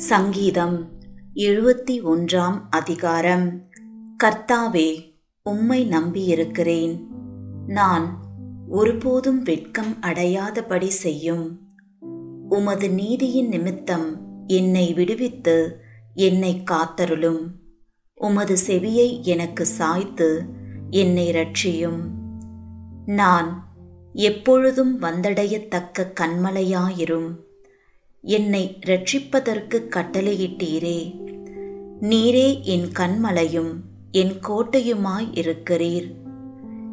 சங்கீதம் எழுபத்தி ஒன்றாம் அதிகாரம். கர்த்தாவே உம்மை நம்பியிருக்கிறேன். நான் ஒருபோதும் வெட்கம் அடையாதபடி செய்யும். உமது நீதியின் நிமித்தம் என்னை விடுவித்து என்னை காத்தருளும். உமது செவியை எனக்கு சாய்த்து என்னை ரட்சியும் நான் எப்பொழுதும் வந்தடையத்தக்க கண்மலையாயிரும் என்னை ரட்சிப்பதற்கு கட்டளையிட்டீரே. நீரே என் கண்மலையும் என் கோட்டையுமாய் இருக்கிறீர்.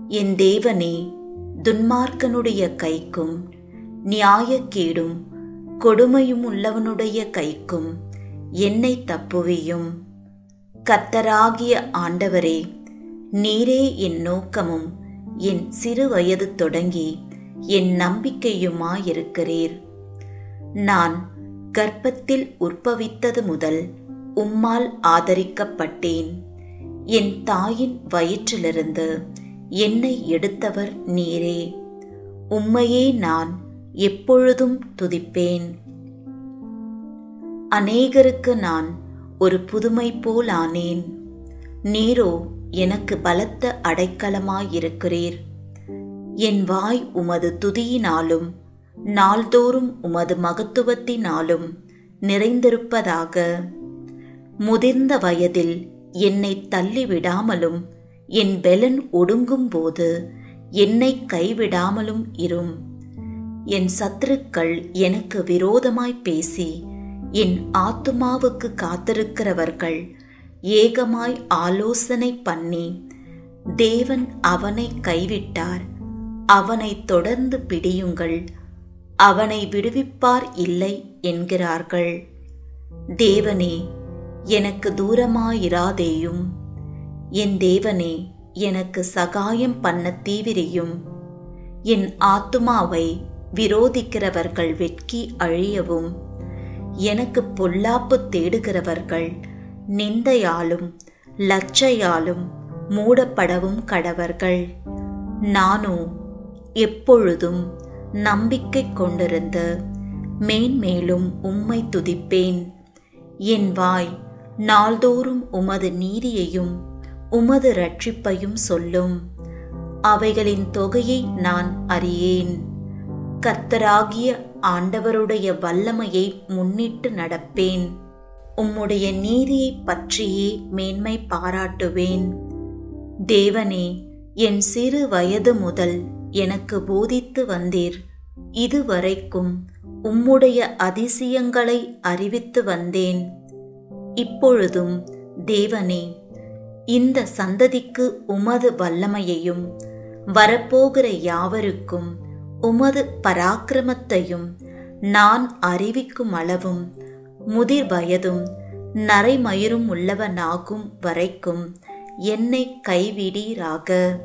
என் தேவனே துன்மார்க்கனுடைய கைக்கும் நியாயக்கேடும் கொடுமையும் உள்ளவனுடைய கைக்கும் என்னை தப்புவியும். கத்தராகிய ஆண்டவரே நீரே என் நோக்கமும் என் சிறு வயது தொடங்கி என் நம்பிக்கையுமாயிருக்கிறீர் நான் கர்ப்பத்தில் உற்பவித்தது முதல் உம்மால் ஆதரிக்கப்பட்டேன். என் தாயின் வயிற்றிலிருந்து என்னை எடுத்தவர் நீரே. உம்மையே நான் எப்பொழுதும் துதிப்பேன். அநேகருக்கு நான் ஒரு புதுமை போலானேன் நீரோ எனக்கு பலத்த அடைக்கலமாயிருக்கிறீர். என் வாய் உமது துதியினாலும் நாள்தோறும் உமது மகத்துவத்தினாலும் நிறைந்திருப்பதாக. முதிர்ந்த வயதில் என்னை தள்ளிவிடாமலும் என் பெலன் ஒடுங்கும் போது என்னை கைவிடாமலும் இரும். என் சத்துருக்கள் எனக்கு விரோதமாய் பேசி என் ஆத்துமாவுக்கு காத்திருக்கிறவர்கள் ஏகமாய் ஆலோசனை பண்ணி தேவன் அவனை கைவிட்டார். அவனை தொடர்ந்து பிடியுங்கள். அவனை விடுவிப்பார் இல்லை என்கிறார்கள். தேவனே எனக்கு தூரமாயிராதேயும். என் தேவனே எனக்கு சகாயம் பண்ண தீவிரியும். என் ஆத்துமாவை விரோதிக்கிறவர்கள் வெட்கி அழியவும். எனக்கு பொல்லாப்பு தேடுகிறவர்கள் நிந்தையாலும் லச்சையாலும் மூடப்படவும் கடவர்கள். நானோ எப்பொழுதும் நம்பிக்கை கொண்டிருந்து மேன்மேலும் உம்மை துதிப்பேன். என் வாய் நாள்தோறும் உமது நீதியையும் உமது ரட்சிப்பையும் சொல்லும். அவைகளின் தொகையை நான் அறியேன். கர்த்தராகிய ஆண்டவருடைய வல்லமையை முன்னிட்டு நடப்பேன். உம்முடைய நீதியை பற்றியே மேன்மை பாராட்டுவேன். தேவனே என் சிறு வயது முதல் எனக்கு போதித்து வந்தீர். இதுவரைக்கும் உம்முடைய அதிசயங்களை அறிவித்து வந்தேன். இப்பொழுதும் தேவனே இந்த சந்ததிக்கு உமது வல்லமையையும் வரப்போகிற யாவருக்கும் உமது பராக்கிரமத்தையும் நான் அறிவிக்கும் அளவும் முதிர் வயதும் நரைமயிரும் உள்ளவனாகும் வரைக்கும் என்னை கைவிடீராக.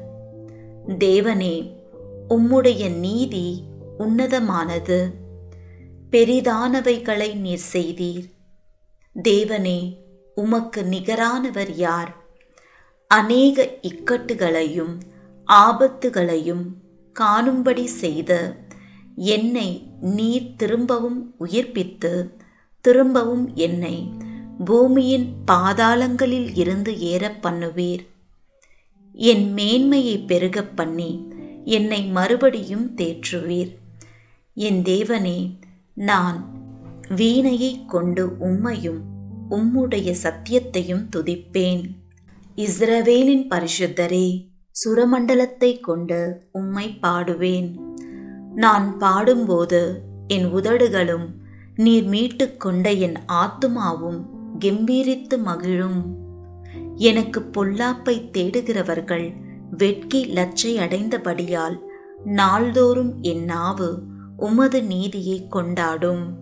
தேவனே உம்முடைய நீதி உன்னதமானது. பெரிதானவைகளை நீர் செய்தீர். தேவனே உமக்கு நிகரானவர் யார்? அநேக இக்கட்டுகளையும் ஆபத்துகளையும் காணும்படி செய்த என்னை நீர் திரும்பவும் உயிர்ப்பித்து திரும்பவும் என்னை பூமியின் பாதாளங்களில் இருந்து ஏற பண்ணுவீர். என் மேன்மையை பெருகப் பண்ணி என்னை மறுபடியும் தேற்றுவீர். என் தேவனே நான் வீணையை கொண்டு உம்மையும் உம்முடைய சத்தியத்தையும் துதிப்பேன். இஸ்ரவேலின் பரிசுத்தரே சுரமண்டலத்தை கொண்டு உம்மை பாடுவேன். நான் பாடும்போது என் உதடுகளும் நீர் மீட்டு கொண்ட என் ஆத்துமாவும் கெம்பீரித்து மகிழும். எனக்கு பொல்லாப்பை தேடுகிறவர்கள் வெட்கி லச்சை அடைந்தபடியால் நாள்தோறும் என் நாவு உமது நீதியை கொண்டாடும்.